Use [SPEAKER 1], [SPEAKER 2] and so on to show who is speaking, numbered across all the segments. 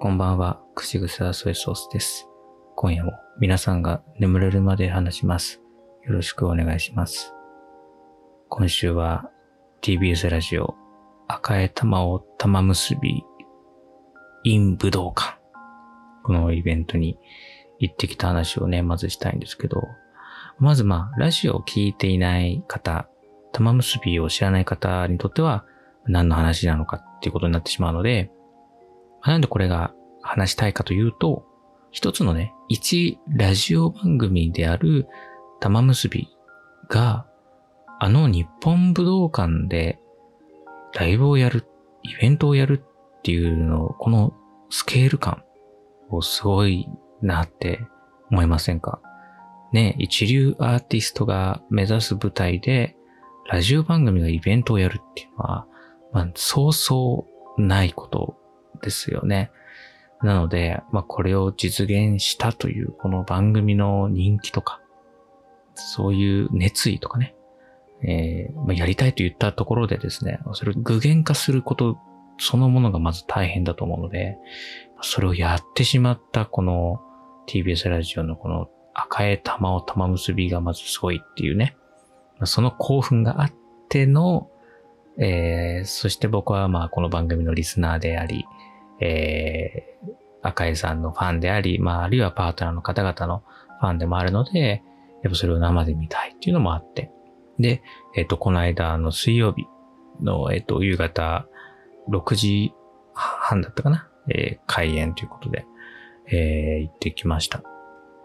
[SPEAKER 1] こんばんは、口癖はソイソースです。今夜も皆さんが眠れるまで話します。よろしくお願いします。今週は TBS ラジオ赤江玉を玉結び in 武道館。このイベントに行ってきた話をね、まずしたいんですけど、まずまあ、ラジオを聞いていない方、玉結びを知らない方にとっては何の話なのかっていうことになってしまうので、なんでこれが話したいかというと、一つのね、一ラジオ番組である玉結びが、あの日本武道館でライブをやる、イベントをやるっていうのを、このスケール感をすごいなって思いませんか？ね、一流アーティストが目指す舞台で、ラジオ番組がイベントをやるっていうのは、まあ、そうそうないことですよね。なので、まあ、これを実現したという、この番組の人気とか、そういう熱意とかね、えーまあ、やりたいと言ったところでですね、それを具現化することそのものがまず大変だと思うので、それをやってしまったこの TBS ラジオのこの赤江玉を玉結びがまずすごいっていうね、その興奮があっての、えー、そして僕はまあこの番組のリスナーであり、えー、赤江さんのファンであり、まああるいはパートナーの方々のファンでもあるので、やっぱそれを生で見たいっていうのもあって。で、えっ、と、この間の水曜日の、えっ、と、夕方6時半だったかな、えー、開演ということで、えー、行ってきました。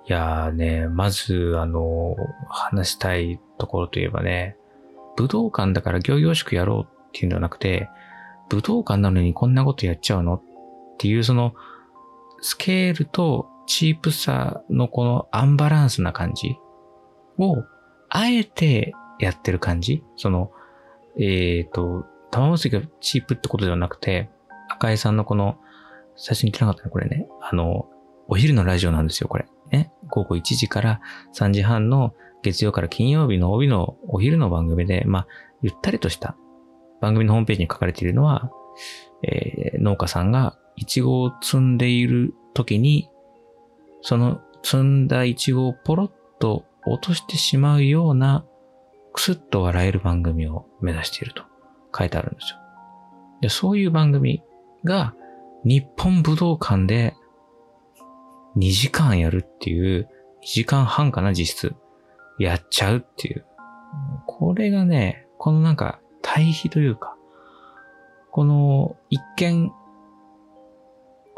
[SPEAKER 1] いやーね、まず、あの、話したいところといえばね、武道館だから行々しくやろうっていうんではなくて、武道館なのにこんなことやっちゃうの？っっていうその、スケールとチープさのこのアンバランスな感じを、あえてやってる感じその、えっ、ー、と、玉結びがチープってことではなくて、赤井さんのこの、最初に言ってなかったね、これね。あの、お昼のラジオなんですよ、これ。ね。午後1時から3時半の月曜から金曜日の帯のお昼の番組で、まあ、ゆったりとした番組のホームページに書かれているのは、えー、農家さんがイチゴを摘んでいる時に、その摘んだイチゴをポロッと落としてしまうような、くすっと笑える番組を目指していると書いてあるんですよ。で、そういう番組が日本武道館で2時間やるっていう、2時間半かな、実質。やっちゃうっていう。これがね、このなんか対比というか、この一見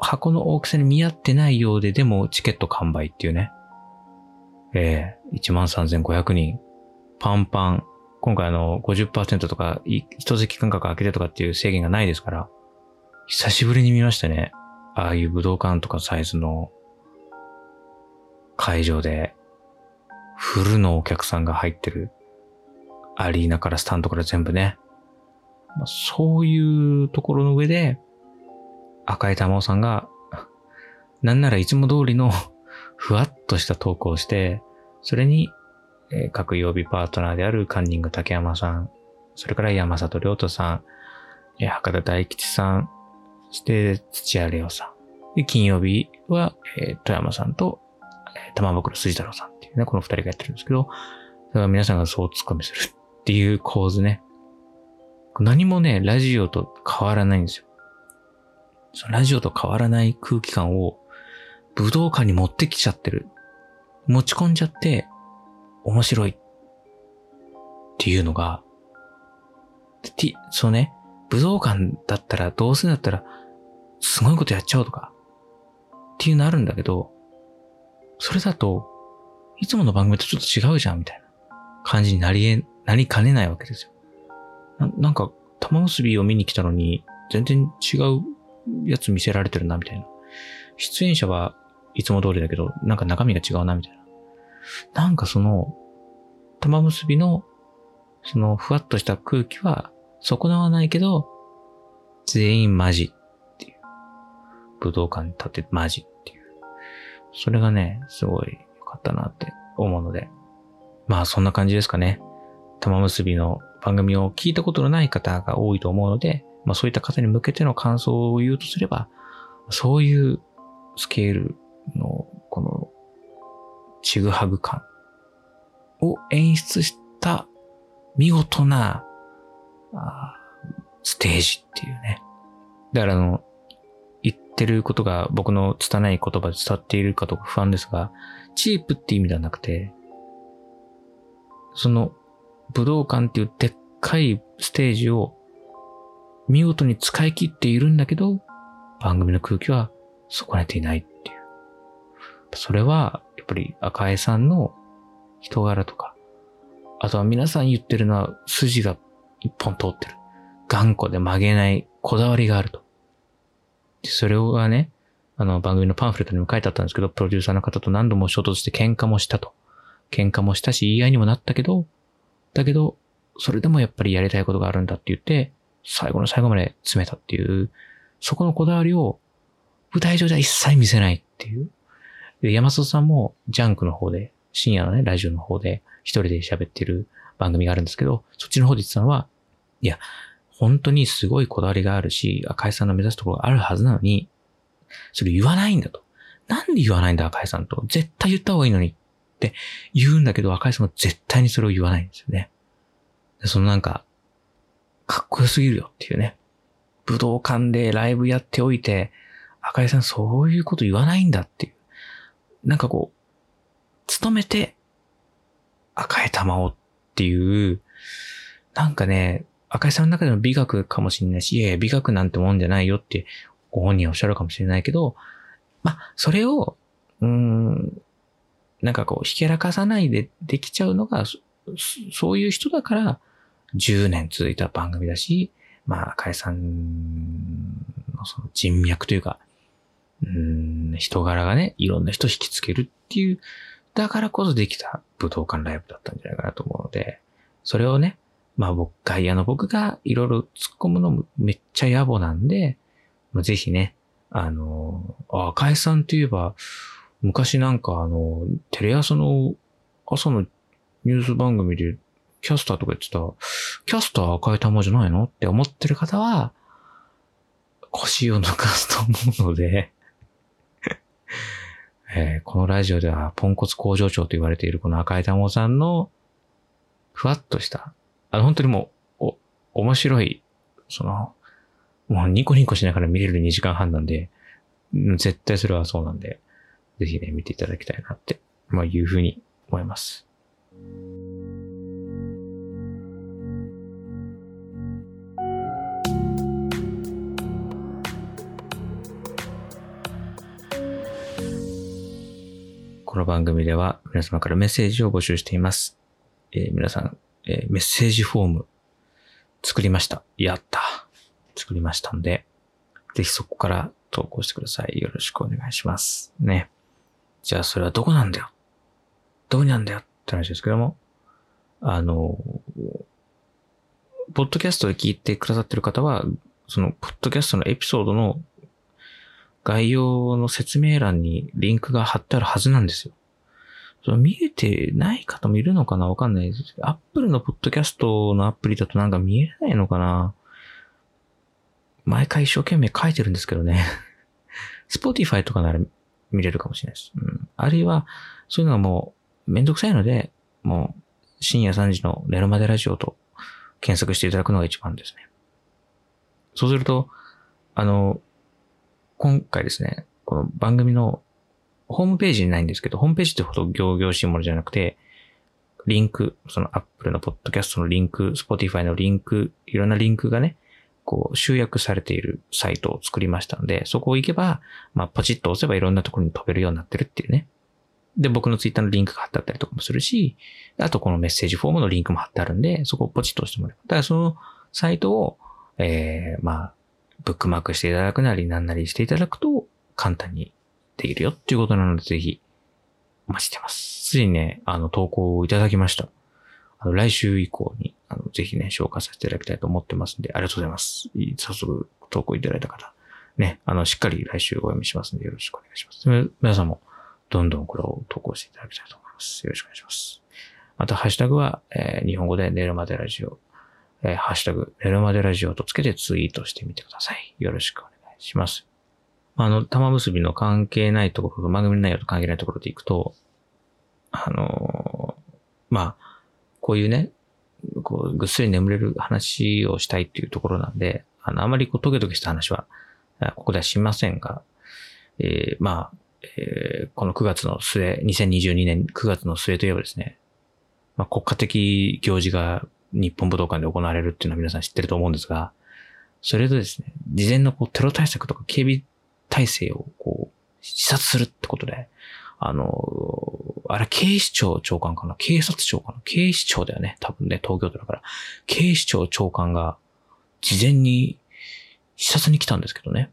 [SPEAKER 1] 箱の大きさに見合ってないようで、でもチケット完売っていうね。ええー、13,500人。パンパン。今回あの50%とか、一席間隔空けてとかっていう制限がないですから、久しぶりに見ましたね。ああいう武道館とかサイズの会場で、フルのお客さんが入ってるアリーナからスタンドから全部ね。まそういうところの上で、赤井玉緒さんが、なんならいつも通りのふわっとしたトークをして、それに、えー、各曜日パートナーであるカンニング竹山さん、それから山里亮太さん、えー、博多大吉さん、そして土屋レオさん。で、金曜日は、えー、富山さんと、えー、玉袋筋太郎さんっていうね、この二人がやってるんですけど、だから皆さんがそうツッコミするっていう構図ね。何もね、ラジオと変わらないんですよ。そのラジオと変わらない空気感を武道館に持ってきちゃってる。持ち込んじゃって面白いっていうのが、そうね、武道館だったらどうせだったらすごいことやっちゃおうとかっていうのあるんだけど、それだといつもの番組とちょっと違うじゃんみたいな感じになりえ、なりかねないわけですよ。ななんか玉結びを見に来たのに全然違うやつ見せられてるな、みたいな。出演者はいつも通りだけど、なんか中身が違うな、みたいな。なんかその、玉結びの、そのふわっとした空気は損なわないけど、全員マジっていう。武道館に立ってマジっていう。それがね、すごい良かったなって思うので。まあそんな感じですかね。玉結びの番組を聞いたことのない方が多いと思うので、まあそういった方に向けての感想を言うとすれば、そういうスケールの、この、ちぐはぐ感を演出した見事な、ステージっていうね。だからあの、言ってることが僕の拙い言葉で伝っているかとか不安ですが、チープって意味ではなくて、その武道館っていうでっかいステージを見事に使い切っているんだけど、番組の空気は損ねていないっていう。それは、やっぱり赤江さんの人柄とか、あとは皆さん言ってるのは筋が一本通ってる。頑固で曲げないこだわりがあると。それはね、あの番組のパンフレットにも書いてあったんですけど、プロデューサーの方と何度も衝突して喧嘩もしたと。喧嘩もしたし言い合いにもなったけど、だけど、それでもやっぱりやりたいことがあるんだって言って、最後の最後まで詰めたっていう、そこのこだわりを舞台上では一切見せないっていう。で、山里さんもジャンクの方で、深夜のね、ラジオの方で一人で喋ってる番組があるんですけど、そっちの方で言ってたのは、いや、本当にすごいこだわりがあるし、赤井さんの目指すところがあるはずなのに、それ言わないんだと。なんで言わないんだ、赤井さんと。絶対言った方がいいのにって言うんだけど、赤井さんは絶対にそれを言わないんですよね。そのなんか、かっこよすぎるよっていうね。武道館でライブやっておいて、赤井さんそういうこと言わないんだっていう。なんかこう、勤めて赤い玉をっていう、なんかね、赤井さんの中での美学かもしれないし、いやいや美学なんてもんじゃないよってご本人はおっしゃるかもしれないけど、まあ、それを、うん、なんかこう、ひけらかさないでできちゃうのが、そういう人だから、10年続いた番組だし、まあ、赤井さんのその人脈というか、うん、人柄がね、いろんな人引きつけるっていう、だからこそできた武道館ライブだったんじゃないかなと思うので、それをね、まあ僕、外野の僕がいろいろ突っ込むのもめっちゃ野暮なんで、まあ、ぜひね、あの、赤井さんといえば、昔なんかあの、テレ朝の朝のニュース番組でキャスターとか言ってた、キャスター赤い玉じゃないのって思ってる方は、腰を抜かすと思うので えー、このラジオではポンコツ工場長と言われているこの赤い玉さんの、ふわっとした、あの、本当にもう、お、面白い、その、もうニコニコしながら見れる2時間半なんで、絶対それはそうなんで、ぜひね、見ていただきたいなって、まあ、いうふうに思います。この番組では皆様からメッセージを募集しています。えー、皆さん、えー、メッセージフォーム作りました。やった。作りましたんで、ぜひそこから投稿してください。よろしくお願いします。ね。じゃあそれはどこなんだよどこにあんだよって話ですけども、あの、ポッドキャストで聞いてくださってる方は、その、ポッドキャストのエピソードの概要の説明欄にリンクが貼ってあるはずなんですよ。その見えてない方もいるのかなわかんないですけど、Apple のポッドキャストのアプリだとなんか見えないのかな毎回一生懸命書いてるんですけどね。Spotify とかなら見れるかもしれないです。うん。あるいは、そういうのがもうめんどくさいので、もう深夜3時の寝るまでラジオと検索していただくのが一番ですね。そうすると、あの、今回ですね、この番組のホームページにないんですけど、ホームページってほど行々しいものじゃなくて、リンク、その Apple のポッドキャストのリンク、Spotify のリンク、いろんなリンクがね、こう集約されているサイトを作りましたので、そこを行けば、まあ、ポチッと押せばいろんなところに飛べるようになってるっていうね。で、僕のツイッターのリンクが貼ってあったりとかもするし、あとこのメッセージフォームのリンクも貼ってあるんで、そこをポチッと押してもらえば。だからそのサイトを、えー、まあ、ブックマークしていただくなり、なんなりしていただくと、簡単にできるよっていうことなので、ぜひ、お待ちしてます。ついにね、あの、投稿をいただきました。あの、来週以降に、あの、ぜひね、紹介させていただきたいと思ってますんで、ありがとうございます。早速、投稿いただいた方、ね、あの、しっかり来週お読みしますんで、よろしくお願いします。皆さんも、どんどんこれを投稿していただきたいと思います。よろしくお願いします。また、ハッシュタグは、えー、日本語で寝るまでラジオ、えー、ハッシュタグ、寝るまでラジオとつけてツイートしてみてください。よろしくお願いします。あの、玉結びの関係ないところ番組内容と関係ないところでいくと、あのー、まあ、こういうね、こう、ぐっすり眠れる話をしたいっていうところなんで、あの、あまりこう、トゲトゲした話は、ここではしませんが、えー、まあ、えー、この9月の末、2022年9月の末といえばですね、まあ、国家的行事が日本武道館で行われるっていうのは皆さん知ってると思うんですが、それとですね、事前のこうテロ対策とか警備体制をこう、視察するってことで、あの、あれ警視庁長官かな？警察庁かな？警視庁だよね？多分ね、東京都だから。警視庁長官が事前に視察に来たんですけどね。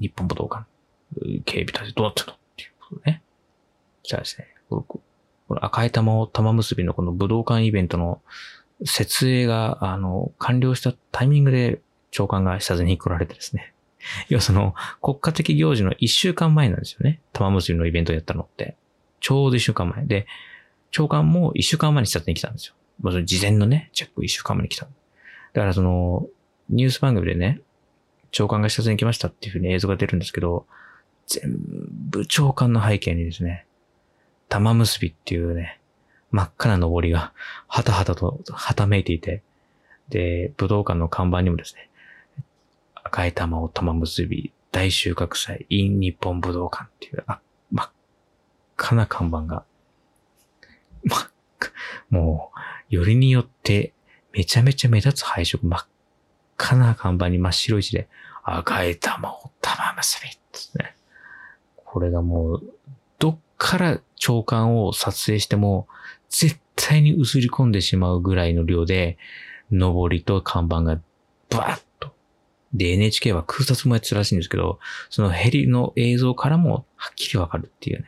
[SPEAKER 1] 日本武道館。警備体制どうなってんの？っていうことね。じゃあですね、この赤い玉を玉結びのこの武道館イベントの設営が、あの、完了したタイミングで長官が視察に来られてですね。要はその、国家的行事の一週間前なんですよね。玉結びのイベントやったのって。ちょうど一週間前。で、長官も一週間前に視察に来たんですよ。まあ、事前のね、チェック一週間前に来た。だからその、ニュース番組でね、長官が視察に来ましたっていうふうに映像が出るんですけど、全部長官の背景にですね、玉結びっていうね、真っ赤な登りが、はたはたと、はためいていて、で、武道館の看板にもですね、赤い玉を玉結び、大収穫祭、in 日本武道館っていう、あ、真っ赤な看板が、ま、もう、よりによって、めちゃめちゃ目立つ配色、真っ赤な看板に真っ白い字で、赤い玉を玉結びですね。これがもう、どっから長官を撮影しても、絶対に映り込んでしまうぐらいの量で、上りと看板がバーッと。で、NHK は空撮もやってたらしいんですけど、そのヘリの映像からもはっきりわかるっていうね。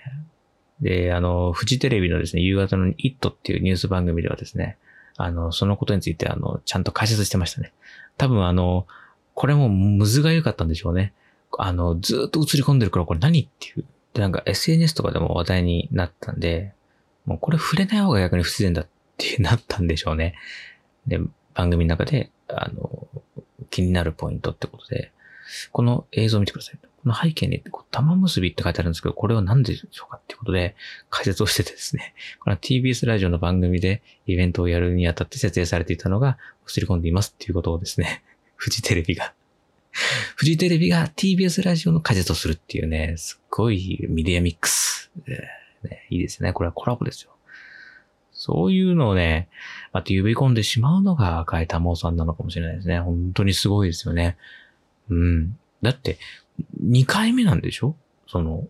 [SPEAKER 1] で、あの、フジテレビのですね、夕方のイットっていうニュース番組ではですね、あの、そのことについて、あの、ちゃんと解説してましたね。多分あの、これもむずが良かったんでしょうね。あの、ずっと映り込んでるからこれ何っていう。で、なんか SNS とかでも話題になったんで、もうこれ触れない方が逆に不自然だってなったんでしょうね。で、番組の中で、あの、気になるポイントってことで、この映像を見てください。この背景に、玉結びって書いてあるんですけど、これは何でしょうかっていうことで解説をしててですね、これは TBS ラジオの番組でイベントをやるにあたって設営されていたのが映り込んでいますっていうことをですね、フジテレビがフジテレビが TBS ラジオの解説をするっていうね、すっごいメディアミックス。ね、いいですね。これはコラボですよ。そういうのをね、また呼び込んでしまうのが赤江珠緒さんなのかもしれないですね。本当にすごいですよね。うん。だって、2回目なんでしょ？その、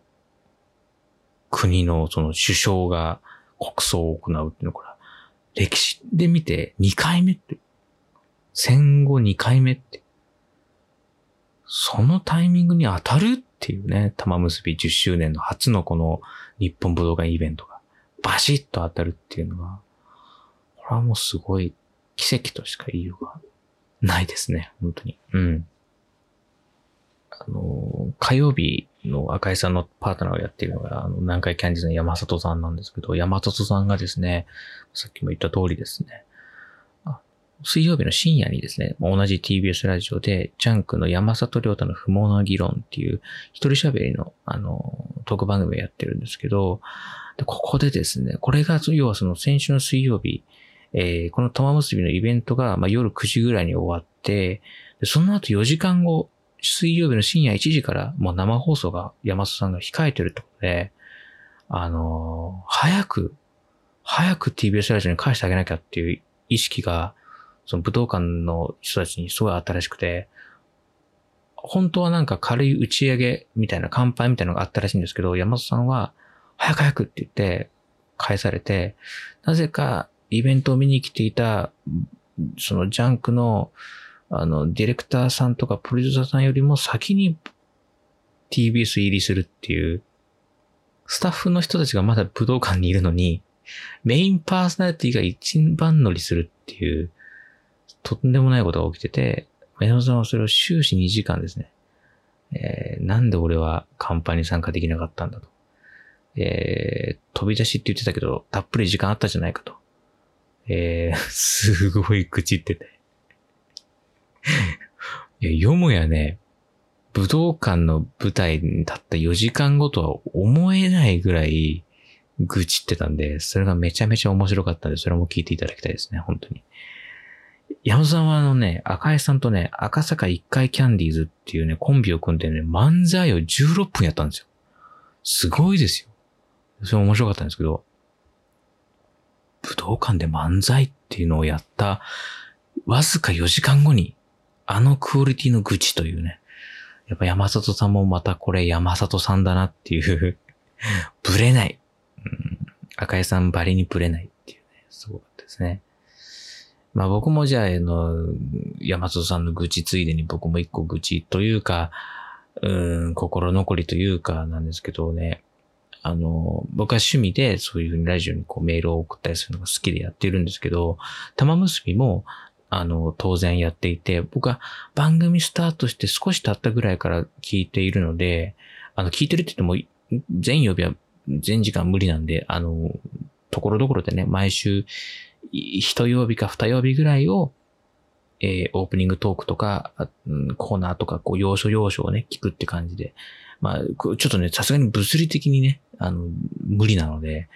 [SPEAKER 1] 国のその首相が国葬を行うっていうのは、歴史で見て2回目って、戦後2回目って、そのタイミングに当たるっていうね、玉結び10周年の初のこの日本武道館イベントがバシッと当たるっていうのは、これはもうすごい奇跡としか言いようがないですね。本当に。うん。あの、火曜日の赤井さんのパートナーをやっているのが、あの、南海キャンディーズの山里さんなんですけど、山里さんがですね、さっきも言った通りですね、水曜日の深夜にですね、同じ TBS ラジオで、ジャンクの山里亮太の不毛な議論っていう、一人喋りの、あの、トーク番組をやってるんですけど、でここでですね、これが、要はその先週の水曜日、えー、この玉結びのイベントが、まあ、夜9時ぐらいに終わって、その後4時間後、水曜日の深夜1時からもう生放送が山里さんが控えてるってことで、あのー、早く、早く TBS ラジオに返してあげなきゃっていう意識が、その武道館の人たちにすごい新しくて、本当はなんか軽い打ち上げみたいな乾杯みたいなのがあったらしいんですけど、山里さんは、早く早くって言って返されて、なぜかイベントを見に来ていた、そのジャンクの、あの、ディレクターさんとかプロデューサーさんよりも先に TBS 入りするっていう、スタッフの人たちがまだ武道館にいるのに、メインパーソナリティが一番乗りするっていう、とんでもないことが起きてて、メノさんはそれを終始2時間ですね。えー、なんで俺はカンパに参加できなかったんだと。えー、飛び出しって言ってたけど、たっぷり時間あったじゃないかと。えー、すごい口言ってて。いや、よもやね、武道館の舞台に立った4時間後とは思えないぐらい愚痴ってたんで、それがめちゃめちゃ面白かったんで、それも聞いていただきたいですね、本当に。山田さんはあのね、赤江さんとね、赤坂一回キャンディーズっていうね、コンビを組んでね、漫才を16分やったんですよ。すごいですよ。それ面白かったんですけど、武道館で漫才っていうのをやった、わずか4時間後に、あのクオリティの愚痴というね、やっぱ山里さんもまたこれ山里さんだなっていう ブレない。うん、赤江さんバリにブレないっていうね、すごかったですね。まあ僕もじゃあ、あの、山里さんの愚痴ついでに僕も一個愚痴というか、うん、心残りというかなんですけどね、あの、僕は趣味でそういうふうにラジオにこうメールを送ったりするのが好きでやってるんですけど、玉結びも、あの、当然やっていて、僕は番組スタートして少し経ったぐらいから聞いているので、あの、聞いてるって言っても、全曜日は全時間無理なんで、あの、ところどころでね、毎週、一曜日か二曜日ぐらいを、えー、オープニングトークとか、コーナーとか、こう、要所要所をね、聞くって感じで。まあ、ちょっとね、さすがに物理的にね、あの、無理なので、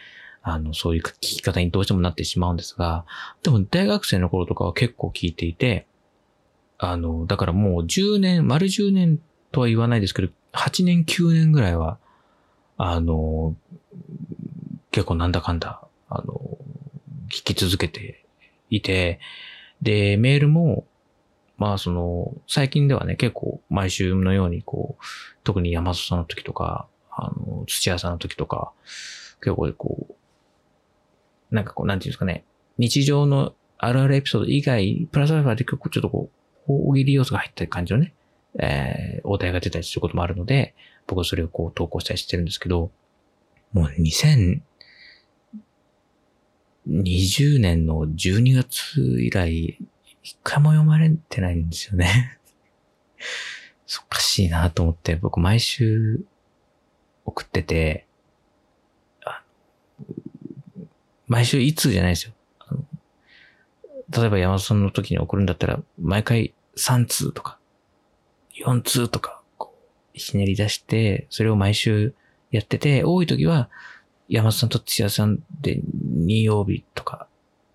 [SPEAKER 1] あの、そういう聞き方にどうしてもなってしまうんですが、でも大学生の頃とかは結構聞いていて、あの、だからもう10年、丸10年とは言わないですけど、8年、9年ぐらいは、あの、結構なんだかんだ、あの、聞き続けていて、で、メールも、まあその、最近ではね、結構毎週のようにこう、特に山里さんの時とか、あの、土屋さんの時とか、結構こう、なんかこう、なんていうんですかね、日常のあるあるエピソード以外、プラスアルファで結構ちょっとこう、大喜利要素が入った感じのね、えー、お題が出たりすることもあるので、僕はそれをこう投稿したりしてるんですけど、もう2000、20年の12月以来、一回も読まれてないんですよね おかしいなと思って、僕毎週送ってて、毎週いつじゃないですよ。例えば山田さんの時に送るんだったら、毎回3通とか、4通とか、ひねり出して、それを毎週やってて、多い時は、山田さんと土屋さんで2曜日とか、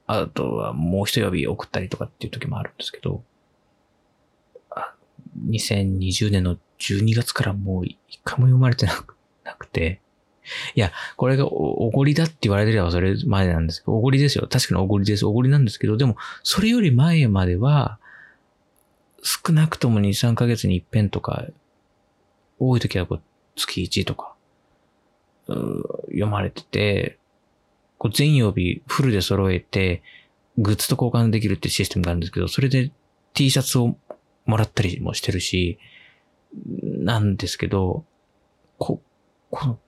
[SPEAKER 1] あとはもう一曜日送ったりとかっていう時もあるんですけど、2020年の12月からもう一回も読まれてなくて、いや、これがおごりだって言われてればそれまでなんですけど、おごりですよ。確かにおごりです。おごりなんですけど、でも、それより前までは、少なくとも2、3ヶ月に一遍とか、多い時はこう月1とか、読まれてて、こう全曜日フルで揃えて、グッズと交換できるってシステムがあるんですけど、それで T シャツをもらったりもしてるし、なんですけど、こ、この、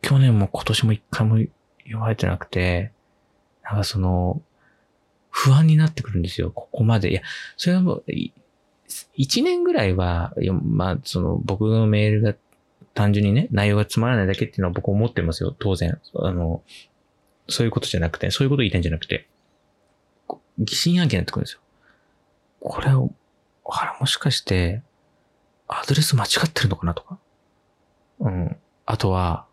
[SPEAKER 1] 去年も今年も一回も読まれてなくて、なんかその、不安になってくるんですよ、ここまで。いや、それはもう、一年ぐらいは、まあ、その、僕のメールが単純にね、内容がつまらないだけっていうのは僕思ってますよ、当然。あの、そういうことじゃなくて、そういうこと言いたいんじゃなくて、疑心暗鬼になってくるんですよ。これを、あら、もしかして、アドレス間違ってるのかなとか。うん。あとは、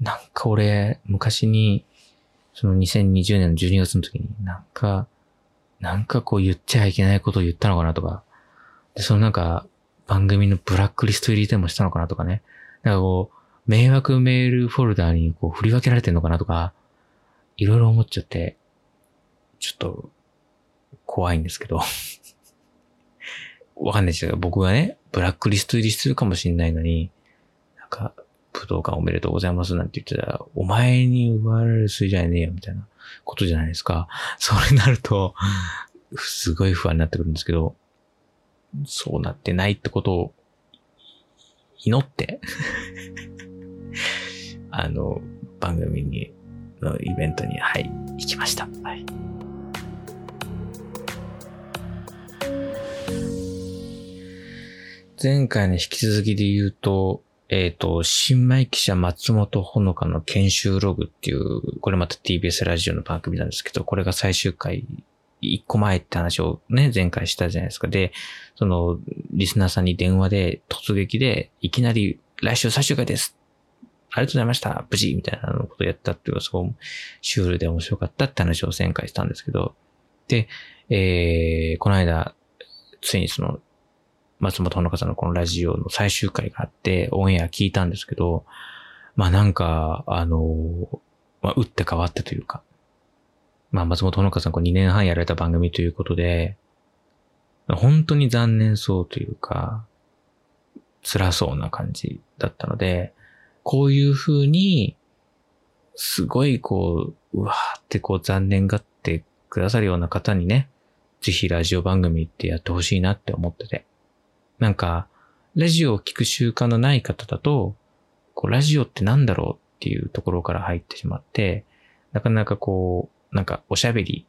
[SPEAKER 1] なんか俺、昔に、その2020年の12月の時に、なんか、なんかこう言っちゃいけないことを言ったのかなとか、で、そのなんか、番組のブラックリスト入りでもしたのかなとかね。なんかこう、迷惑メールフォルダーにこう振り分けられてんのかなとか、いろいろ思っちゃって、ちょっと、怖いんですけど。わかんないですよ。僕がね、ブラックリスト入りするかもしんないのに、なんか、武道館おめでとうございますなんて言ってたら、お前に奪われる筋じゃねえよ、みたいなことじゃないですか。それになると、すごい不安になってくるんですけど、そうなってないってことを祈って あの、番組に、のイベントに、はい、行きました。はい。前回の引き続きで言うと、えっ、ー、と、新米記者松本ほのかの研修ログっていう、これまた TBS ラジオの番組なんですけど、これが最終回一個前って話をね、前回したじゃないですか。で、その、リスナーさんに電話で突撃で、いきなり、来週最終回です。ありがとうございました。無事みたいなことをやったっていうのがすごいシュールで面白かったって話を前回したんですけど、で、えー、この間、ついにその、松本穂香さんのこのラジオの最終回があって、オンエア聞いたんですけど、まあなんか、あの、まあ、打って変わってというか、まあ松本穂香さんこう2年半やられた番組ということで、本当に残念そうというか、辛そうな感じだったので、こういう風に、すごいこう、うわーってこう残念がってくださるような方にね、ぜひラジオ番組ってやってほしいなって思ってて。なんか、ラジオを聞く習慣のない方だと、こう、ラジオってなんだろうっていうところから入ってしまって、なかなかこう、なんかおしゃべり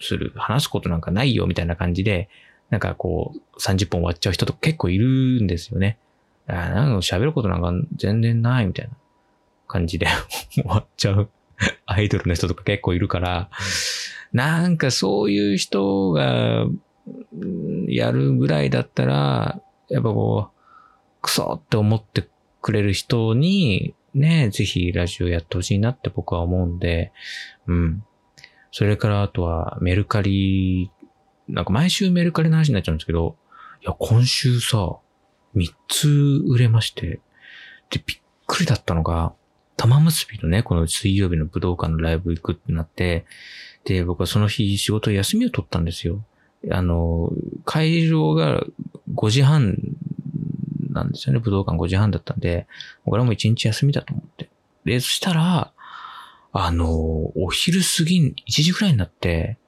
[SPEAKER 1] する、話すことなんかないよみたいな感じで、なんかこう、30本終わっちゃう人とか結構いるんですよね。あなんか喋ることなんか全然ないみたいな感じで 終わっちゃうアイドルの人とか結構いるから、なんかそういう人がやるぐらいだったら、やっぱこう、クソって思ってくれる人に、ね、ぜひラジオやってほしいなって僕は思うんで、うん。それからあとはメルカリ、なんか毎週メルカリの話になっちゃうんですけど、いや、今週さ、3つ売れまして、で、びっくりだったのが、玉結びのね、この水曜日の武道館のライブ行くってなって、で、僕はその日仕事休みを取ったんですよ。あの、会場が5時半なんですよね。武道館5時半だったんで、これも1日休みだと思って。で、そしたら、あの、お昼過ぎ、1時くらいになって、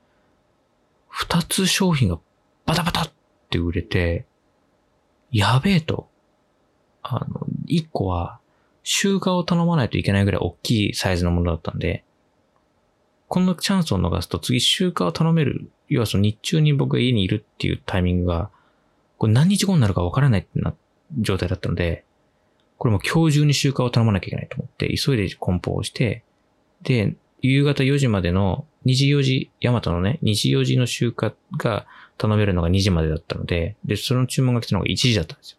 [SPEAKER 1] 2つ商品がバタバタって売れて、やべえと。あの、1個は、集荷を頼まないといけないぐらい大きいサイズのものだったんで、このチャンスを逃すと次集荷を頼める。要はその日中に僕が家にいるっていうタイミングが、これ何日後になるかわからないってな、状態だったので、これも今日中に集荷を頼まなきゃいけないと思って、急いで梱包をして、で、夕方4時までの2時4時、ヤマトのね、2時4時の集荷が頼めるのが2時までだったので、で、その注文が来たのが1時だったんですよ。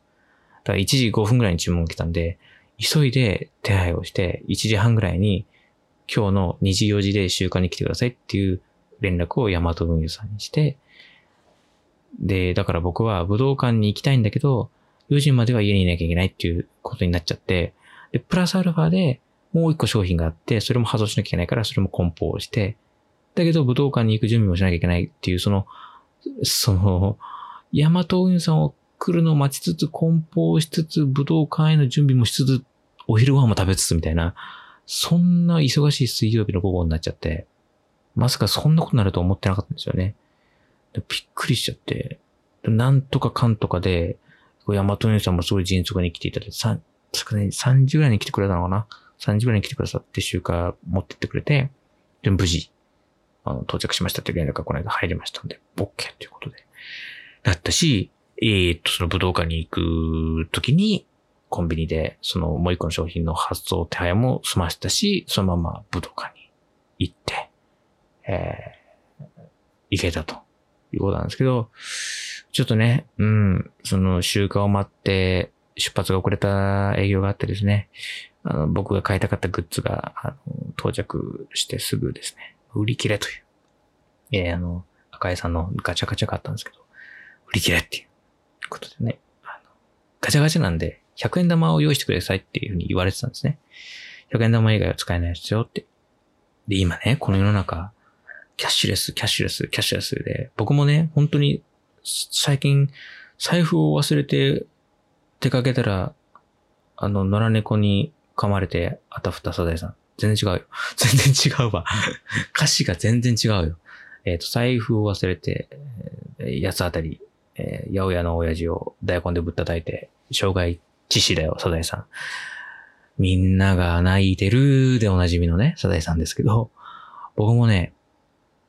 [SPEAKER 1] だから1時5分ぐらいに注文が来たんで、急いで手配をして、1時半ぐらいに今日の2時4時で集荷に来てくださいっていう連絡をヤマト運輸さんにして、で、だから僕は武道館に行きたいんだけど、4時までは家にいなきゃいけないっていうことになっちゃって、で、プラスアルファでもう一個商品があって、それも発送しなきゃいけないから、それも梱包して、だけど武道館に行く準備もしなきゃいけないっていう、その、その、ヤマト運輸さんを来るのを待ちつつ、梱包しつつ、武道館への準備もしつつ、お昼ご飯も食べつつみたいな、そんな忙しい水曜日の午後になっちゃって、まさかそんなことになると思ってなかったんですよね。びっくりしちゃって、なんとかかんとかで、ヤマト姉さんもすごい迅速に来ていただいて、3、3時ぐらいに来てくれたのかな？?3 時ぐらいに来てくださって集荷持ってってくれて、で、無事、あの、到着しましたっていう連絡がこの間入りましたんで、OK ということで。だったし、えー、っと、その武道館に行くときに、コンビニで、そのもう一個の商品の発送手配も済ませたし、そのまま武道館に行って、えー、行けたということなんですけど、ちょっとね、うん、その集荷を待って出発が遅れた営業があってですね、あの、僕が買いたかったグッズが、あの、到着してすぐですね、売り切れという。えー、あの、赤井さんのガチャガチャがあったんですけど、売り切れっていうことでね、あのガチャガチャなんで、100円玉を用意してくださいっていうふうに言われてたんですね。100円玉以外は使えないですよって。で、今ね、この世の中、キャッシュレス、キャッシュレス、キャッシュレスで、僕もね、本当に最近、財布を忘れて出かけたら、あの、野良猫に噛まれて、あたふたサザエさん。全然違うよ。全然違うわ。歌詞が全然違うよ。えっ、ー、と、財布を忘れて、えー、八つあたり、えー、八百屋の親父を大根でぶったたいて、障害知識だよ、サザエさん。みんなが泣いてるでおなじみのね、サザエさんですけど、僕もね、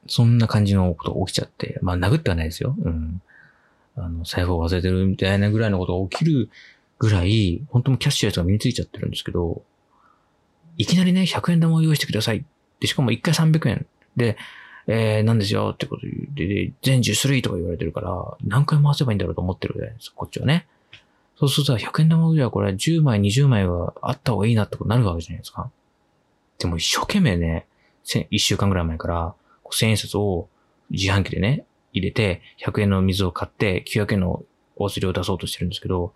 [SPEAKER 1] そんな感じのこと起きちゃって、まあ殴ってはないですよ。うん。あの、財布を忘れてるみたいなぐらいのことが起きるぐらい、本当もキャッシュレスが身についちゃってるんですけど、いきなりね、100円玉を用意してください。で、しかも1回300円。で、えー、なんですよってことで、で、全10種類とか言われてるから、何回回せばいいんだろうと思ってるじゃないですか、こっちはね。そうするとさ、100円玉じゃこれ10枚、20枚はあった方がいいなってことになるわけじゃないですか。でも一生懸命ね、1週間ぐらい前から、1000円札を自販機でね、入れて、100円の水を買って、900円のお釣りを出そうとしてるんですけど、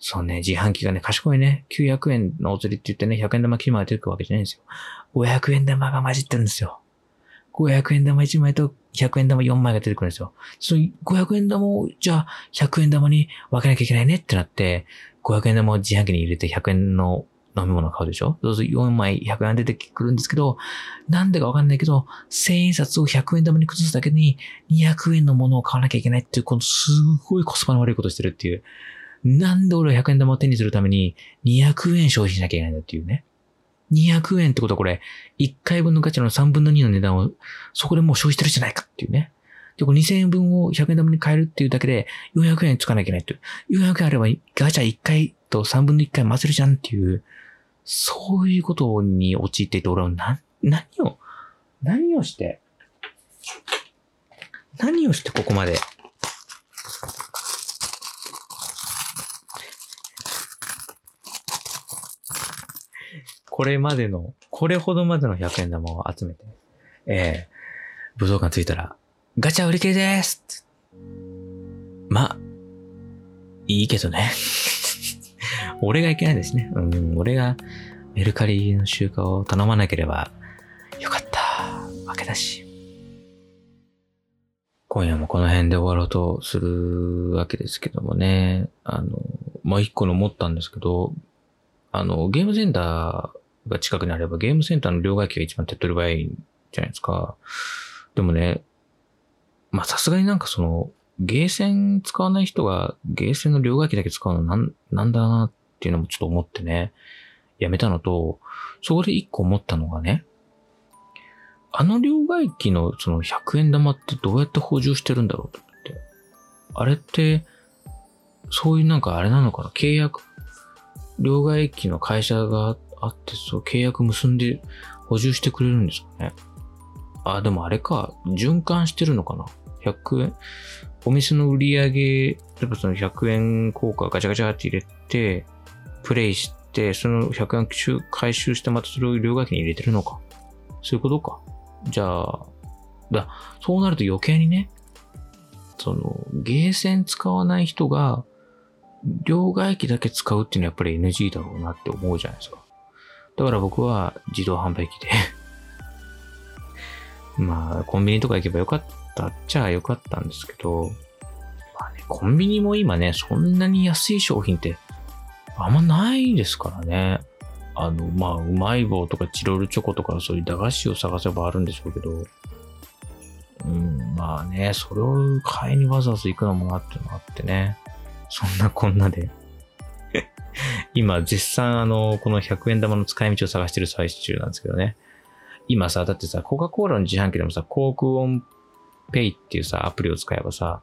[SPEAKER 1] そうね、自販機がね、賢いね、900円のお釣りって言ってね、100円玉切りまで出てくるわけじゃないんですよ。500円玉が混じってるんですよ。500円玉1枚と100円玉4枚が出てくるんですよ。その500円玉を、じゃあ100円玉に分けなきゃいけないねってなって、500円玉を自販機に入れて100円の飲み物を買うでしょ？そうすると4枚100円出てくるんですけど、なんでかわかんないけど、1000円札を100円玉に崩すだけに200円のものを買わなきゃいけないっていう、このすごいコスパの悪いことしてるっていう。なんで俺は100円玉を手にするために200円消費しなきゃいけないんだっていうね。200円ってことはこれ、1回分のガチャの3分の2の値段を、そこでもう消費してるじゃないかっていうね。で、これ2000円分を100円玉に変えるっていうだけで、400円使わなきゃいけないっていう。400円あればガチャ1回と3分の1回混ぜるじゃんっていう、そういうことに陥っていて、俺はな、何を、何をして、何をしてここまでこれまでの、これほどまでの100円玉を集めて、えー、武道館着いたら、ガチャ売り切れですま、いいけどね。俺がいけないですね。うん、俺がメルカリの集荷を頼まなければよかった。わけだし。今夜もこの辺で終わろうとするわけですけどもね。あの、まあ、一個の思ったんですけど、あの、ゲームセンターが近くにあればゲームセンターの両替機が一番手っ取り早いんじゃないですか。でもね、まさすがになんかその、ゲーセン使わない人がゲーセンの両替機だけ使うのなん、なんだなっていうのもちょっと思ってね、やめたのと、そこで一個思ったのがね、あの両替機のその100円玉ってどうやって補充してるんだろうと思って。あれって、そういうなんかあれなのかな？契約、両替機の会社があって、そう、契約結んで補充してくれるんですかね。あ、でもあれか、循環してるのかな。100円、お店の売り上げ、例えばその100円硬貨ガチャガチャって入れて、プレイして、その100円回収してまたそれを両替機に入れてるのか。そういうことか。じゃあ、だ、そうなると余計にね、その、ゲーセン使わない人が、両替機だけ使うっていうのはやっぱり NG だろうなって思うじゃないですか。だから僕は自動販売機で まあ、コンビニとか行けばよかったっちゃよかったんですけど、まあね、コンビニも今ね、そんなに安い商品ってあんまないですからね。あの、まあ、うまい棒とかチロルチョコとかそういう駄菓子を探せばあるんでしょうけど、うん、まあね、それを買いにわざわざ行くのもなっていうのがあってね。そんなこんなで今、絶賛あの、この100円玉の使い道を探してる最中なんですけどね。今さ、だってさ、コカ・コーラの自販機でもさ、コークオンペイっていうさ、アプリを使えばさ、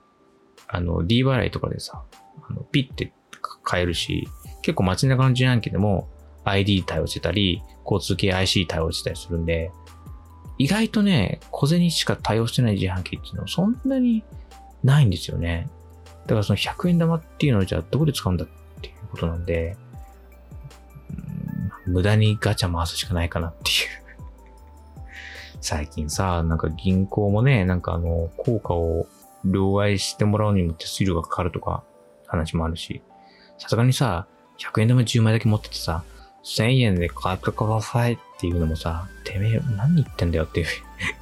[SPEAKER 1] あの、D 払いとかでさ、あのピッて買えるし、結構街中の自販機でも ID 対応してたり、交通系 IC 対応してたりするんで、意外とね、小銭しか対応してない自販機っていうのはそんなにないんですよね。だからその100円玉っていうのをじゃあどこで使うんだっていうことなんで、無駄にガチャ回すしかないかなっていう。最近さ、なんか銀行もね、なんかあの、効果を両替してもらうにも手数料がかかるとか話もあるし、さすがにさ、100円玉10枚だけ持っててさ、1000円で買ってくださいっていうのもさ、てめえ何言ってんだよっていう。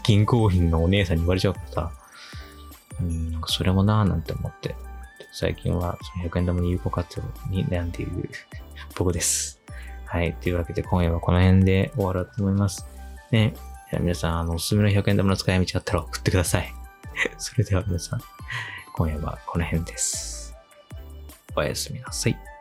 [SPEAKER 1] 銀行員のお姉さんに言われちゃうからさ、うん、なんかそれもなぁなんて思って、最近はその100円玉に有効活用に悩んでいる僕です。はい。というわけで今夜はこの辺で終わろうと思います。ね。皆さん、あの、おすすめの100円玉の使い道あったら送ってください。それでは皆さん、今夜はこの辺です。おやすみなさい。